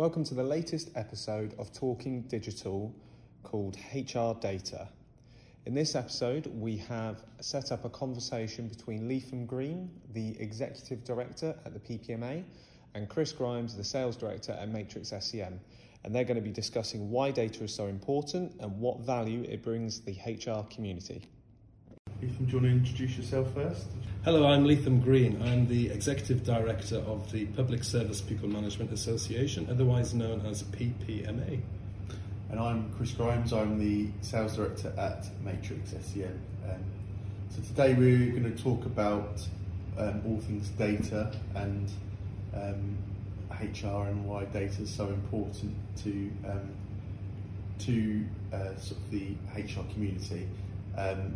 Welcome to the latest episode of Talking Digital called HR Data. In this episode, we have set up a conversation between Leatham Green, the Executive Director at the PPMA, and Chris Grimes, the Sales Director at Matrix SCM. And they're going to be discussing why data is so important and what value it brings the HR community. Leatham, do you want to introduce yourself first? Hello, I'm Leatham Green. I'm the Executive Director of the Public Service People Management Association, otherwise known as PPMA. And I'm Chris Grimes, I'm the Sales Director at Matrix SCM. Um, so today we're going to talk about um, all things data and um, HR and why data is so important to um, to uh, sort of the HR community. Um,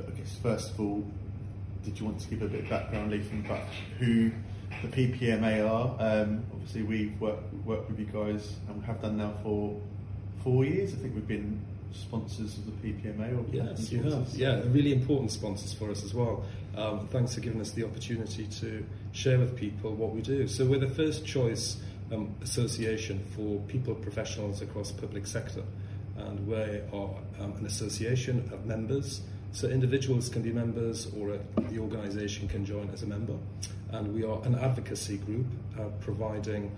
but I guess first of all, did you want to give a bit of background, Leatham, about who the PPMA are? Um, obviously, we've worked, worked with you guys and we have done now for four years. I think we've been sponsors of the PPMA. Or yes, you have. Yeah, really important sponsors for us as well. Um, thanks for giving us the opportunity to share with people what we do. So we're the first choice um, association for people professionals across the public sector, and we are um, an association of members so individuals can be members or a, the organisation can join as a member. And we are an advocacy group uh, providing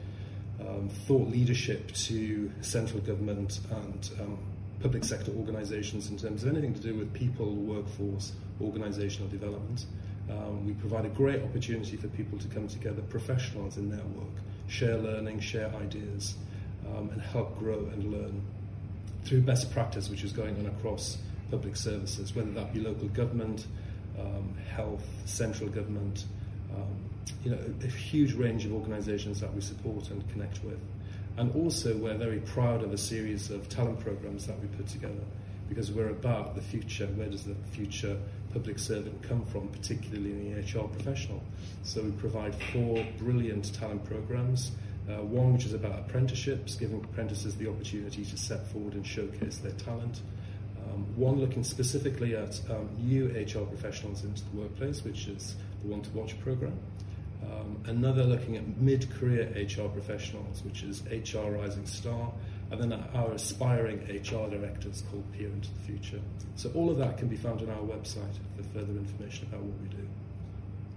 um, thought leadership to central government and um, public sector organisations in terms of anything to do with people, workforce, organisational development. Um, we provide a great opportunity for people to come together, professionals in their work, share learning, share ideas, um, and help grow and learn through best practice, which is going on across public services, whether that be local government, um, health, central government, um, you know, a, a huge range of organisations that we support and connect with. And also, we're very proud of a series of talent programs that we put together because we're about the future. Where does the future public servant come from, particularly in the HR professional? So, we provide four brilliant talent programs. Uh, one which is about apprenticeships, giving apprentices the opportunity to step forward and showcase their talent. Um, one looking specifically at um, new HR professionals into the workplace, which is the One to Watch program. Um, another looking at mid-career HR professionals, which is HR Rising Star, and then our aspiring HR directors called Peer into the Future. So all of that can be found on our website for further information about what we do.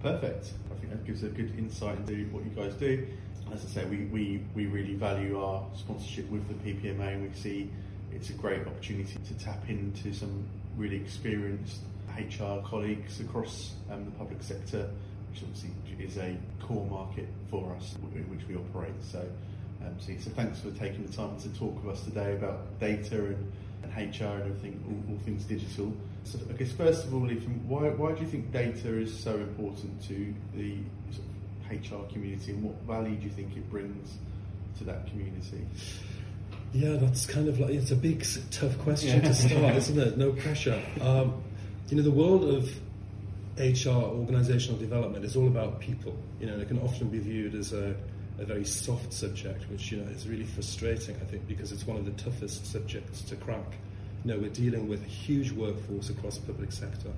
Perfect. I think that gives a good insight into what you guys do. As I say, we, we, we really value our sponsorship with the PPMA and we see it's a great opportunity to tap into some really experienced HR colleagues across um, the public sector, which obviously is a core market for us in which we operate. So, um, so, so, thanks for taking the time to talk with us today about data and, and HR and everything, all, all, things digital. So I guess first of all, Leatham, why, why do you think data is so important to the sort of HR community and what value do you think it brings to that community? Yeah, that's kind of like it's a big, tough question yeah. to start, isn't it? No pressure. Um, you know, the world of HR, organizational development, is all about people. You know, it can often be viewed as a, a very soft subject, which you know is really frustrating. I think because it's one of the toughest subjects to crack. You know, we're dealing with a huge workforce across the public sector,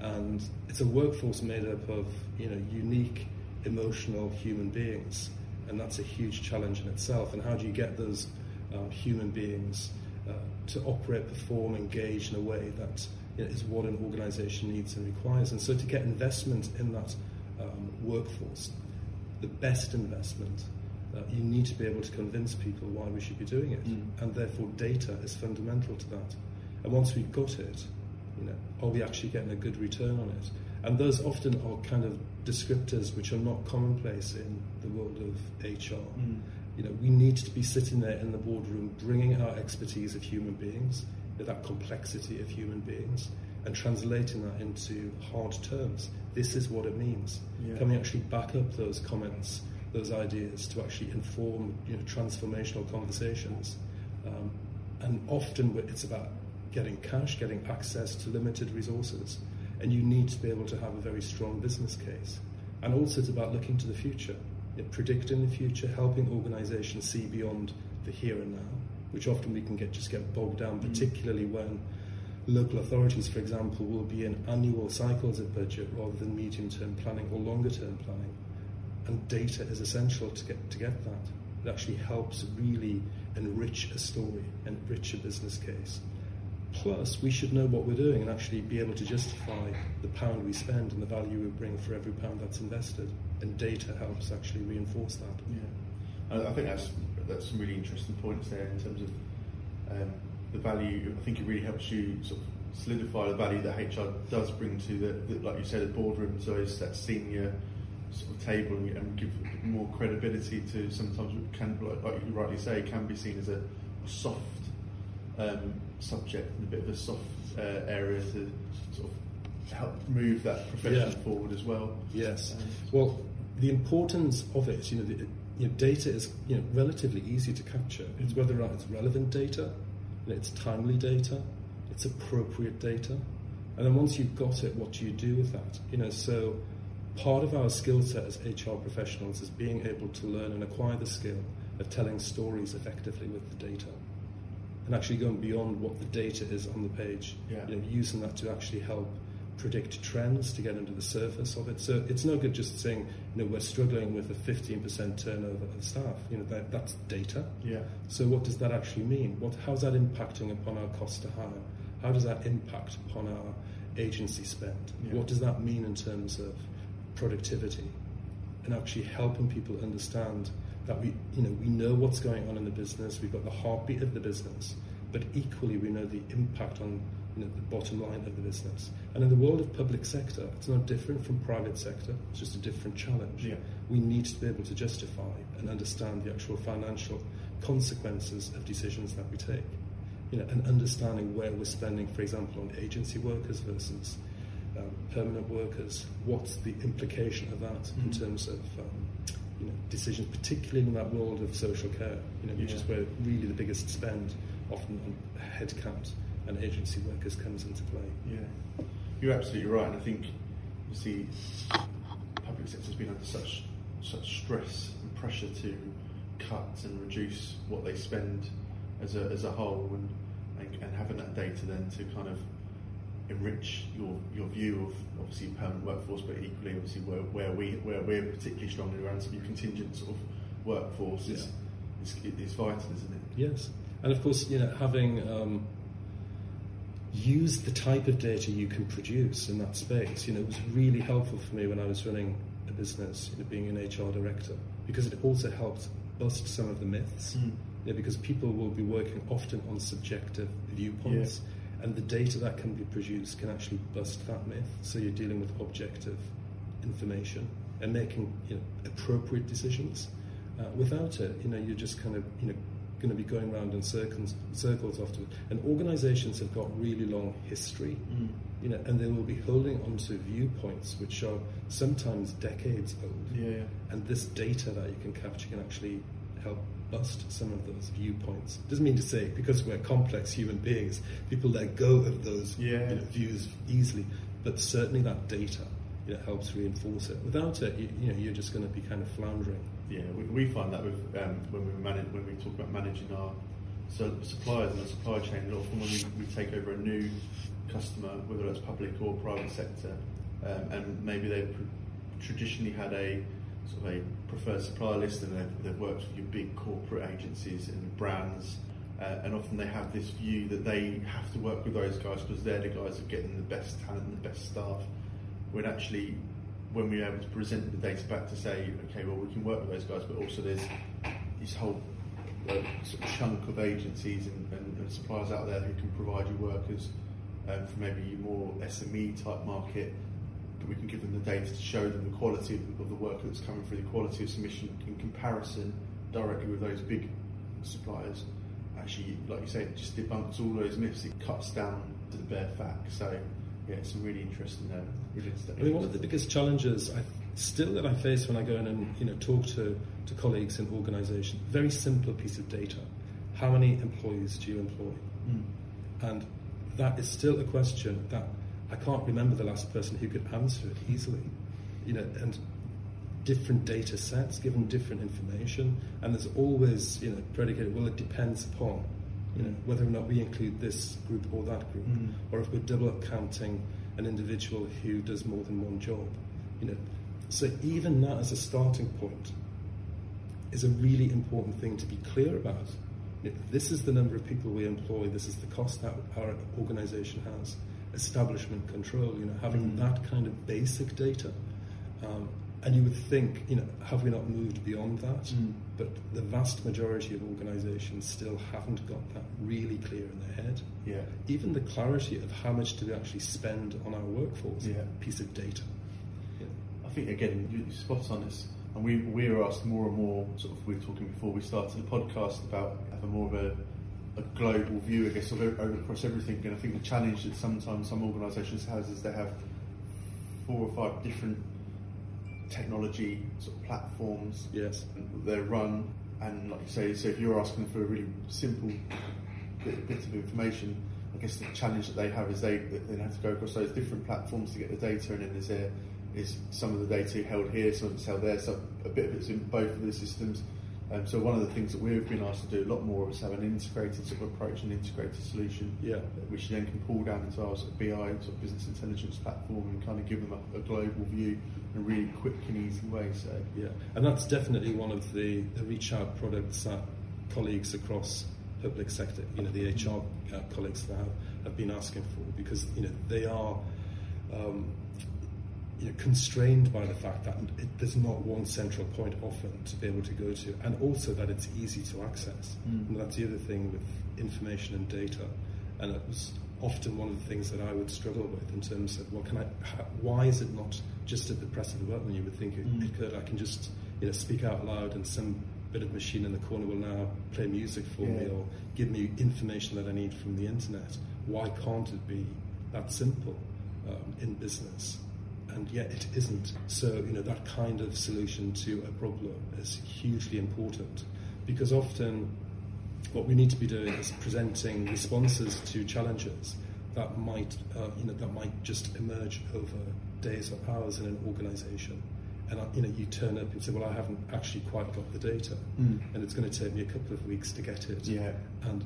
and it's a workforce made up of you know unique, emotional human beings, and that's a huge challenge in itself. And how do you get those uh, human beings uh, to operate, perform, engage in a way that you know, is what an organisation needs and requires. And so to get investment in that um, workforce, the best investment, uh, you need to be able to convince people why we should be doing it. Mm. And therefore data is fundamental to that. And once we've got it, you know, are we actually getting a good return on it? And those often are kind of descriptors which are not commonplace in the world of HR. Mm. You know, we need to be sitting there in the boardroom, bringing our expertise of human beings, that complexity of human beings, and translating that into hard terms. This is what it means. Yeah. Can we actually back up those comments, those ideas, to actually inform you know, transformational conversations? Um, and often it's about getting cash, getting access to limited resources, and you need to be able to have a very strong business case. And also, it's about looking to the future predicting the future, helping organisations see beyond the here and now, which often we can get just get bogged down, mm. particularly mm. when local authorities, for example, will be in annual cycles of budget rather than medium-term planning or longer-term planning. And data is essential to get to get that. It actually helps really enrich a story, enrich a business case. Plus, we should know what we're doing and actually be able to justify the pound we spend and the value we bring for every pound that's invested. And data helps actually reinforce that. Yeah, I think that's that's some really interesting points there in terms of um, the value. I think it really helps you sort of solidify the value that HR does bring to the, the like you said, the boardroom. So it's that senior sort of table and, and give more credibility to sometimes can, like, like you rightly say, can be seen as a, a soft um, subject and a bit of a soft uh, area to sort of help move that profession Yeah. forward as well. Yes. Um, Well, the importance of it, you know, the, you know, data is you know relatively easy to capture. It's whether or not it's relevant data, you know, it's timely data, it's appropriate data, and then once you've got it, what do you do with that? You know, so part of our skill set as HR professionals is being able to learn and acquire the skill of telling stories effectively with the data. And actually going beyond what the data is on the page, Yeah. you know, using that to actually help predict trends to get under the surface of it. So it's no good just saying, you know, we're struggling with a 15% turnover of staff. You know, that, that's data. yeah. So what does that actually mean? What, how's that impacting upon our cost to hire? How does that impact upon our agency spend? Yeah. What does that mean in terms of productivity? And actually helping people understand that we, you know, we know what's going on in the business. We've got the heartbeat of the business, but equally we know the impact on you know, the bottom line of the business. And in the world of public sector, it's not different from private sector. It's just a different challenge Yeah. we need to be able to justify and understand the actual financial consequences of decisions that we take. You know, and understanding where we're spending, for example, on agency workers versus um, permanent workers. What's the implication of that in Mhm. terms of um, you know decisions, particularly in that world of social care, you know, which is where really the biggest spend, often on headcount and agency workers, comes into play. Yeah, you're absolutely right, and I think you see public sector's been under such such stress and pressure to cut and reduce what they spend as a as a whole, and and, and having that data then to kind of enrich your your view of obviously permanent workforce, but equally obviously where, where we where we're particularly strongly around some contingent sort of workforce is, is is vital, isn't it? Yes, and of course, you know, having um, used the type of data you can produce in that space, you know, it was really helpful for me when I was running a business, you know, being an HR director, because it also helped bust some of the myths. Mm. Yeah, because people will be working often on subjective viewpoints, and the data that can be produced can actually bust that myth. So you're dealing with objective information and making you know, appropriate decisions. Uh, without it, you know, you're just kind of you know going to be going around in circles, circles afterwards. And organisations have got really long history, Mm. you know, and they will be holding onto viewpoints which are sometimes decades old. Yeah, yeah. And this data that you can capture can actually help bust some of those viewpoints. Doesn't mean to say because we're complex human beings, people let go of those Yeah. you know, views easily. But certainly that data you know, helps reinforce it. Without it, you, you know, you're just going to be kind of floundering. Yeah, we, we find that with um, when we manage when we talk about managing our so suppliers and the supply chain. A lot often when we, we take over a new customer, whether that's public or private sector, um, and maybe they've traditionally had a sort of a preferred supplier list, and they've, they've worked with your big corporate agencies and brands. Uh, and often they have this view that they have to work with those guys because they're the guys that are getting the best talent and the best staff. When actually when we are able to present the data back to say, okay, well, we can work with those guys, but also there's this whole uh, sort of chunk of agencies and, and, and suppliers out there who can provide you workers um, for maybe more SME type market, we can give them the data to show them the quality of, the work that's coming through, the quality of submission in comparison directly with those big suppliers. Actually, like you say, it just debunks all those myths. It cuts down to the bare facts. So, yeah, it's some really interesting, uh, really interesting. I mean, one of the biggest challenges I, still that I face when I go in and you know talk to, to colleagues in organisations, very simple piece of data: how many employees do you employ? Mm. And that is still a question that I can't remember the last person who could answer it easily. You know, and different data sets given different information, and there's always you know predicated. Well, it depends upon you know whether or not we include this group or that group, Mm. or if we're double counting an individual who does more than one job. You know, so even that as a starting point, is a really important thing to be clear about. You know, this is the number of people we employ. This is the cost that our organisation has. Establishment control. You know, having Mm. that kind of basic data. Um, and you would think, you know, have we not moved beyond that? Mm. But the vast majority of organisations still haven't got that really clear in their head. Yeah. Even the clarity of how much do we actually spend on our workforce, Yeah. piece of data. I think again, you- you're spot on this, and we we were asked more and more. Sort of, we were talking before we started the podcast about having more of a, a global view, I guess, over across everything. And I think the challenge that sometimes some organisations has is they have four or five different technology sort of platforms Yes. that they run, and like you say, so if you're asking for a really simple bit, bit of information, I guess the challenge that they have is they they have to go across those different platforms to get the data, and then there's there is some of the data held here, some of it's held there, so a bit of it's in both of the systems. Um, so one of the things that we've been asked to do a lot more is have an integrated sort of approach, an integrated solution, Yeah. which then can pull down into our sort of BI, sort of business intelligence platform, and kind of give them a, a global view in a really quick and easy way. So Yeah, and that's definitely one of the, the reach out products that colleagues across public sector, you know, the HR uh, colleagues that have, have been asking for because you know they are um, you know, constrained by the fact that it, there's not one central point often to be able to go to, and also that it's easy to access. Mm. And that's the other thing with information and data, and it was often one of the things that I would struggle with in terms of what can I, how, why is it not just at the press of the button? You would think it, Mm. it could. I can just you know speak out loud, and some bit of machine in the corner will now play music for me or give me information that I need from the internet. Why can't it be that simple um, in business? And yet it isn't. So you know that kind of solution to a problem is hugely important because often what we need to be doing is presenting responses to challenges that might, uh, you know, that might just emerge over days or hours in an organisation. And uh, you know, you turn up and say, "Well, I haven't actually quite got the data, Mm. and it's going to take me a couple of weeks to get it." yeah, and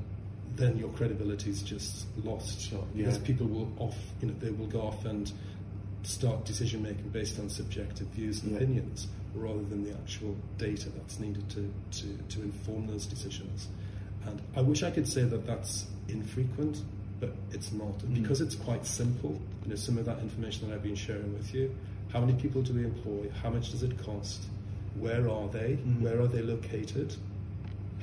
then your credibility is just lost Sure, because people will off, you know, they will go off and start decision making based on subjective views and Yeah. opinions rather than the actual data that's needed to, to, to inform those decisions. And I wish I could say that that's infrequent, but it's not. Mm. because it's quite simple, you know, some of that information that I've been sharing with you, how many people do we employ? How much does it cost? Where are they? Mm. Where are they located?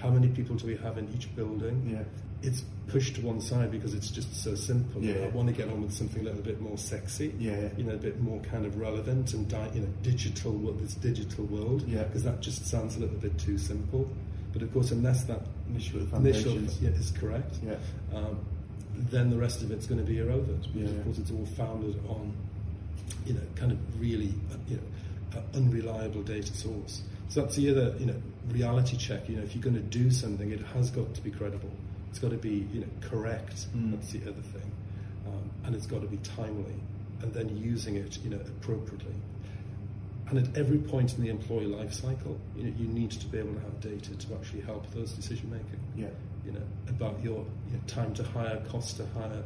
How many people do we have in each building? yeah, It's pushed to one side because it's just so simple. Yeah. I want to get on with something a little bit more sexy, Yeah. you know, a bit more kind of relevant and di- you know, digital. What this digital world, Yeah. because that just sounds a little bit too simple. But of course, unless that initial initial yeah, is correct, Yeah. um, then the rest of it's going to be irrelevant because Yeah. of course it's all founded on you know kind of really uh, you know uh, unreliable data source. So that's the other you know reality check. You know if you're going to do something, it has got to be credible. It's got to be you know correct. Mm. That's the other thing, um, and it's got to be timely, and then using it you know appropriately. And at every point in the employee life cycle, you know, you need to be able to have data to actually help those decision making Yeah. you know, about your you know, time to hire, cost to hire.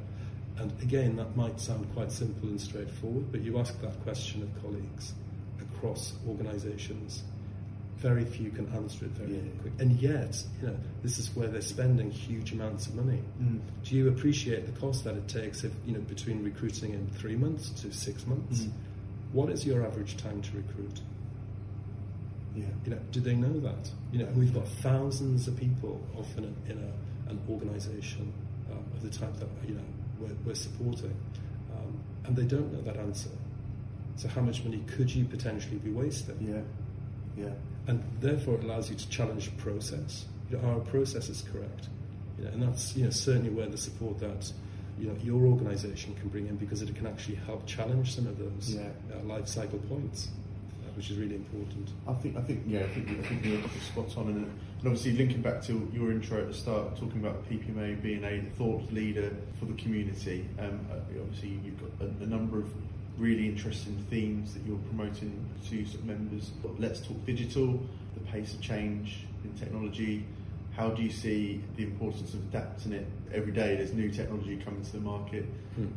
And again, that might sound quite simple and straightforward, but you ask that question of colleagues across organisations, very few can answer it very Yeah. quick. And yet, you know, this is where they're spending huge amounts of money. Mm. Do you appreciate the cost that it takes if, you know, between recruiting in three months to six months? Mm. What is your average time to recruit? Yeah. You know, do they know that? You know, we've got thousands of people often in, in a, an organisation um, of the type that you know we're, we're supporting, um, and they don't know that answer. So, how much money could you potentially be wasting? Yeah. Yeah. And therefore, it allows you to challenge the process. You know, our process is correct, you know, and that's you know certainly where the support that you know your organisation can bring in because it can actually help challenge some of those Yeah. uh, life cycle points, uh, which is really important. I think, I think, yeah, I think, I think you're spot on, and, and obviously linking back to your intro at the start, talking about PPMA being a thought leader for the community. Um, uh, obviously, you've got a, a number of really interesting themes that you're promoting to sort of members. Let's talk digital, the pace of change in technology. How do you see the importance of adapting it every day? There's new technology coming to the market. Hmm.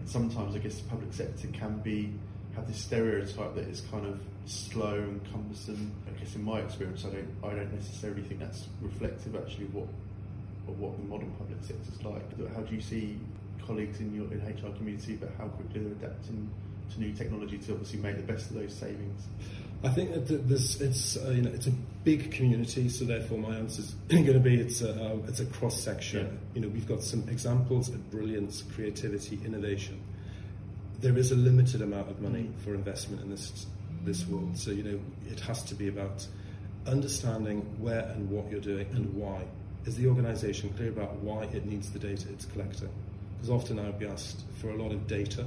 And sometimes I guess the public sector can be have this stereotype that it's kind of slow and cumbersome. I guess in my experience, I don't I don't necessarily think that's reflective actually of what of what the modern public sector is like. How do you see colleagues in your in HR community, but how quickly they're adapting to new technology to obviously make the best of those savings? I think that this it's uh, you know it's a big community, so therefore my answer is going to be it's a um, it's a cross section. Yeah. You know we've got some examples of brilliance, creativity, innovation. There is a limited amount of money mm. for investment in this this world, so you know it has to be about understanding where and what you're doing and mm. why. Is the organisation clear about why it needs the data it's collecting? Because often I would be asked for a lot of data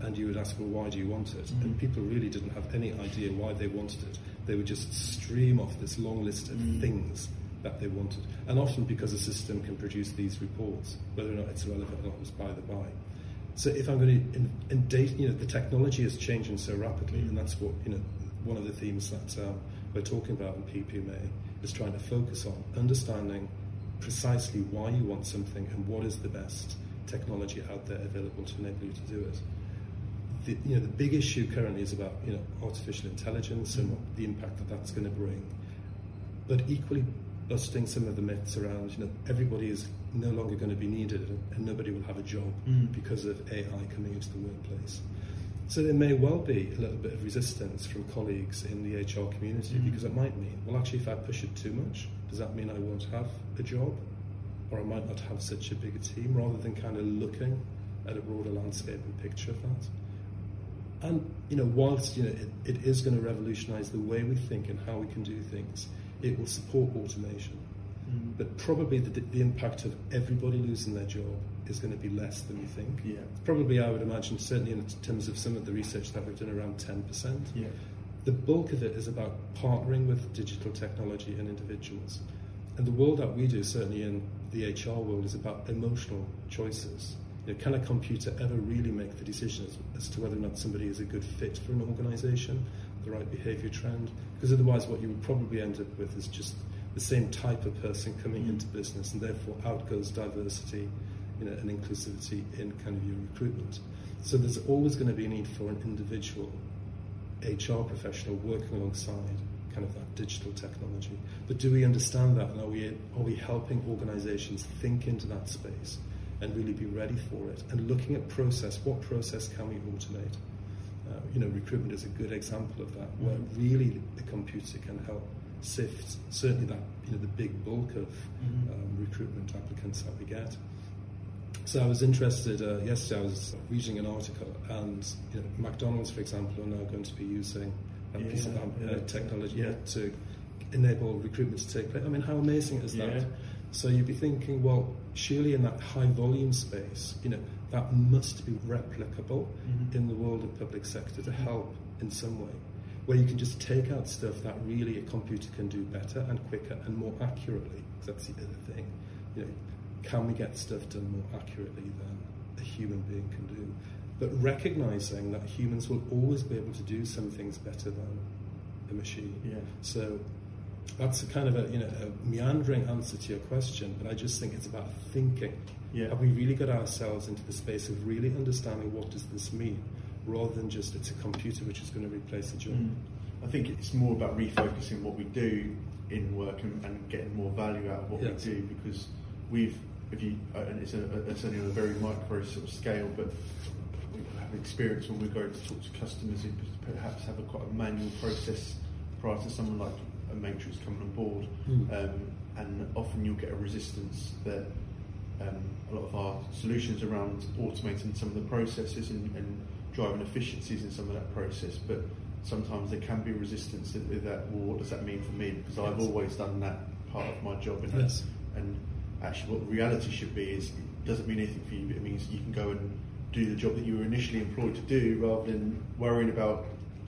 and you would ask, well, why do you want it? Mm-hmm. And people really didn't have any idea why they wanted it. They would just stream off this long list of mm-hmm. things that they wanted. And often because a system can produce these reports, whether or not it's relevant or not was by the by. So if I'm going to, in, in data, you know, the technology is changing so rapidly, and that's what, you know, one of the themes that um, we're talking about in PPMA is trying to focus on understanding precisely why you want something and what is the best technology out there available to enable you to do it the, you know, the big issue currently is about you know, artificial intelligence and what the impact that that's going to bring. But equally busting some of the myths around, you know, everybody is no longer going to be needed and nobody will have a job mm. because of AI coming into the workplace. So there may well be a little bit of resistance from colleagues in the HR community mm. because it might mean, well, actually, if I push it too much, does that mean I won't have a job? Or I might not have such a big a team, rather than kind of looking at a broader landscape and picture of that. And you know, whilst you know it, it is going to revolutionise the way we think and how we can do things, it will support automation. Mm. But probably the, the, impact of everybody losing their job is going to be less than you think. Yeah. Probably, I would imagine, certainly in terms of some of the research that we've done, around ten percent. Yeah. The bulk of it is about partnering with digital technology and individuals. And the world that we do, certainly in the HR world, is about emotional choices. You know, can a computer ever really make the decisions as, to whether or not somebody is a good fit for an organization, the right behavior trend? Because otherwise, what you would probably end up with is just the same type of person coming mm. into business, and therefore out goes diversity you know, and inclusivity in kind of your recruitment. So there's always going to be a need for an individual HR professional working alongside kind of that digital technology. But do we understand that, and are we are we helping organisations think into that space? and really be ready for it. And looking at process, what process can we automate? Uh, you know, recruitment is a good example of that, where mm-hmm. really the computer can help sift certainly that you know the big bulk of mm-hmm. um, recruitment applicants that we get. So I was interested uh, yesterday. I was reading an article, and you know, McDonald's, for example, are now going to be using yeah, piece of yeah, technology yeah. to enable recruitment to take place. I mean, how amazing is that? So you'd be thinking, well, surely in that high volume space, you know, that must be replicable mm-hmm. in the world of public sector to help in some way, where you can just take out stuff that really a computer can do better and quicker and more accurately. That's the other thing. You know, can we get stuff done more accurately than a human being can do? But recognizing that humans will always be able to do some things better than a machine. Yeah. So that's a kind of a you know a meandering answer to your question, but I just think it's about thinking. Yeah. Have we really got ourselves into the space of really understanding what does this mean, rather than just it's a computer which is going to replace a job? Mm. I think it's more about refocusing what we do in work and, and getting more value out of what yes. we do because we've, if you, uh, and it's, a, it's only on a very micro sort of scale, but experience when we go to talk to customers who perhaps have a quite a manual process prior to someone like a matrix coming on board, mm. um, and often you'll get a resistance that um, a lot of our solutions around automating some of the processes and, and, driving efficiencies in some of that process, but sometimes there can be resistance with that. Well, what does that mean for me? Because I've always done that part of my job, and, yes. and actually, what reality should be is it doesn't mean anything for you, but it means you can go and do the job that you were initially employed to do, rather than worrying about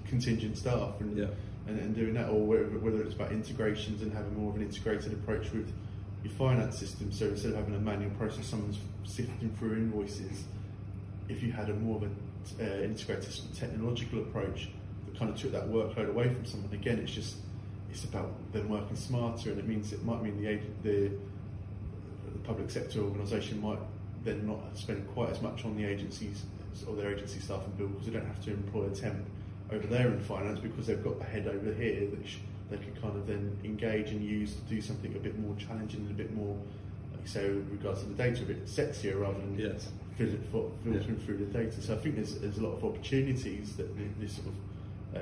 contingent staff and. Yeah and, and doing that, or whether, whether it's about integrations and having more of an integrated approach with your finance system. So instead of having a manual process, someone's sifting through invoices. If you had a more of an uh, integrated technological approach that kind of took that workload away from someone, again, it's just it's about them working smarter, and it means it might mean the the, the public sector organisation might then not spend quite as much on the agencies or their agency staff and bill because they don't have to employ a temp over there in finance because they've got a head over here that they can kind of then engage and use to do something a bit more challenging and a bit more, like you say, with regards to the data, a bit sexier rather than Yes. fil- fil- filtering through the data. So I think there's, there's a lot of opportunities that this sort of,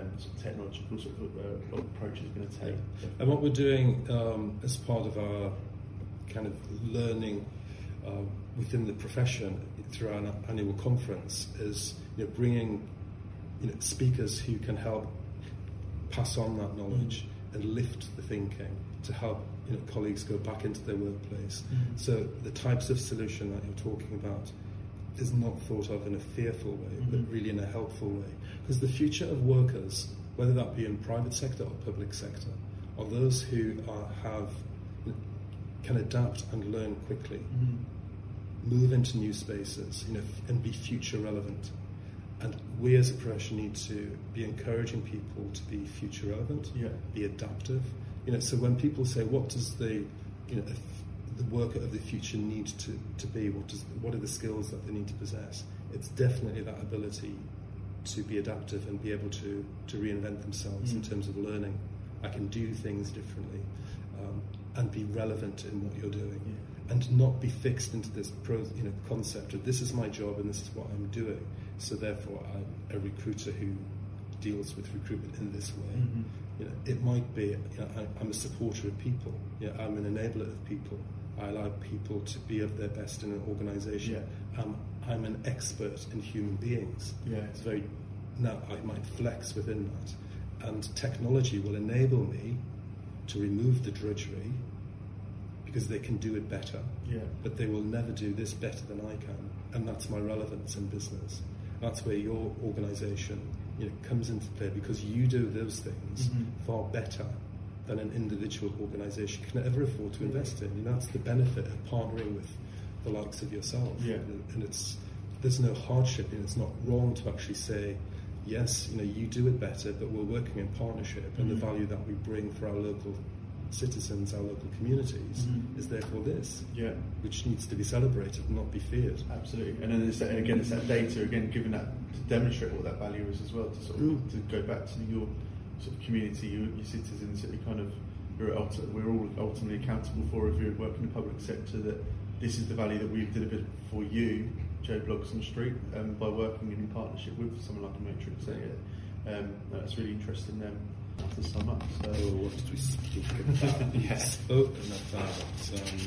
um, sort of technological sort of uh, approach is going to take. And what we're doing um, as part of our kind of learning uh, within the profession through our annual conference is you know, bringing you know, speakers who can help pass on that knowledge and lift the thinking to help you know, colleagues go back into their workplace. Mhm. So the types of solution that you're talking about is not thought of in a fearful way, Mhm. but really in a helpful way. Because the future of workers, whether that be in private sector or public sector, are those who are, have can adapt and learn quickly, move into new spaces, you know, and be future relevant. And we as a profession need to be encouraging people to be future relevant, Yeah. be adaptive. You know, so when people say, "What does the, you know, the worker of the future need to, to be? What does what are the skills that they need to possess?" It's definitely that ability to be adaptive and be able to to reinvent themselves in Mm. terms of learning. I can do things differently, um, and be relevant in what you're doing Yeah. And not be fixed into this pro, you know, concept of this is my job and this is what I'm doing. So therefore, I'm a recruiter who deals with recruitment in this way. Mhm. You know, it might be you know, I, I'm a supporter of people. You know, I'm an enabler of people. I allow people to be of their best in an organisation. Yeah. Um, I'm an expert in human beings. Yeah. It's very now I might flex within that, and technology will enable me to remove the drudgery because they can do it better Yeah. but they will never do this better than I can, and that's my relevance in business. That's where your organisation, you know, comes into play because you do those things Mhm. far better than an individual organisation can ever afford to invest in. And that's the benefit of partnering with the likes of yourself. Yeah. And, it's there's no hardship, and it's not wrong to actually say. Yes, you know you do it better, but we're working in partnership, and the Mhm. value that we bring for our local citizens, our local communities, Mhm. is therefore this Yeah. which needs to be celebrated, not be feared. Absolutely, and then it's and again, it's that data again, given that to demonstrate what that value is as well. To sort of Mm. to go back to your sort of community, your, your citizens, that you kind of ulti- we're all ultimately accountable for if you work in the public sector. That this is the value that we've delivered for you, Joe Blogson Street, um, by working in partnership with someone like a Matrix. So yeah, um, that's really interesting. Um, to sum up, so So what did we speak about? Yeah. Spoken about um,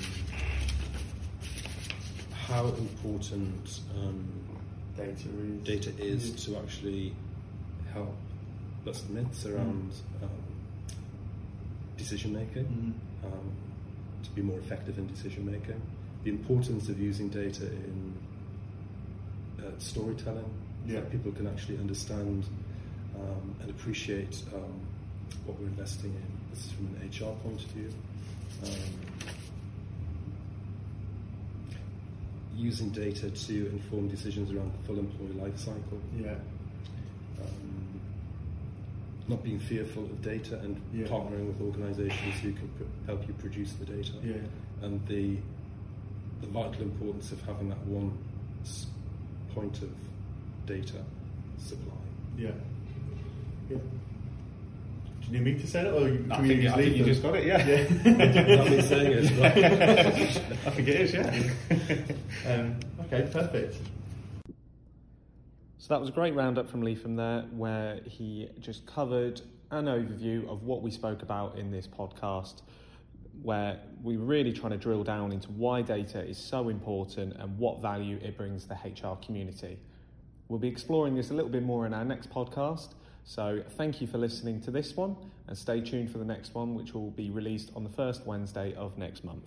how important um, data is. data is to actually help bust myths around um, decision making, um, to be more effective in decision making, the importance of using data in uh, storytelling, so that people can actually understand um, and appreciate um, what we're investing in. This is from an HR point of view. Um, using data to inform decisions around the full employee life cycle. yeah, Um, not being fearful of data and Yeah. partnering with organisations who can pr- help you produce the data. yeah. And the the vital importance of having that one point of data supply. Yeah. Yeah. Do you need me to say that, or you, I can we think, just I think you just got it, yeah. That me saying it, right? I think it is, yeah. um, okay, perfect. So that was a great roundup from Lee from there, where he just covered an overview of what we spoke about in this podcast, where we're really trying to drill down into why data is so important and what value it brings to the HR community. We'll be exploring this a little bit more in our next podcast. So thank you for listening to this one and stay tuned for the next one, which will be released on the first Wednesday of next month.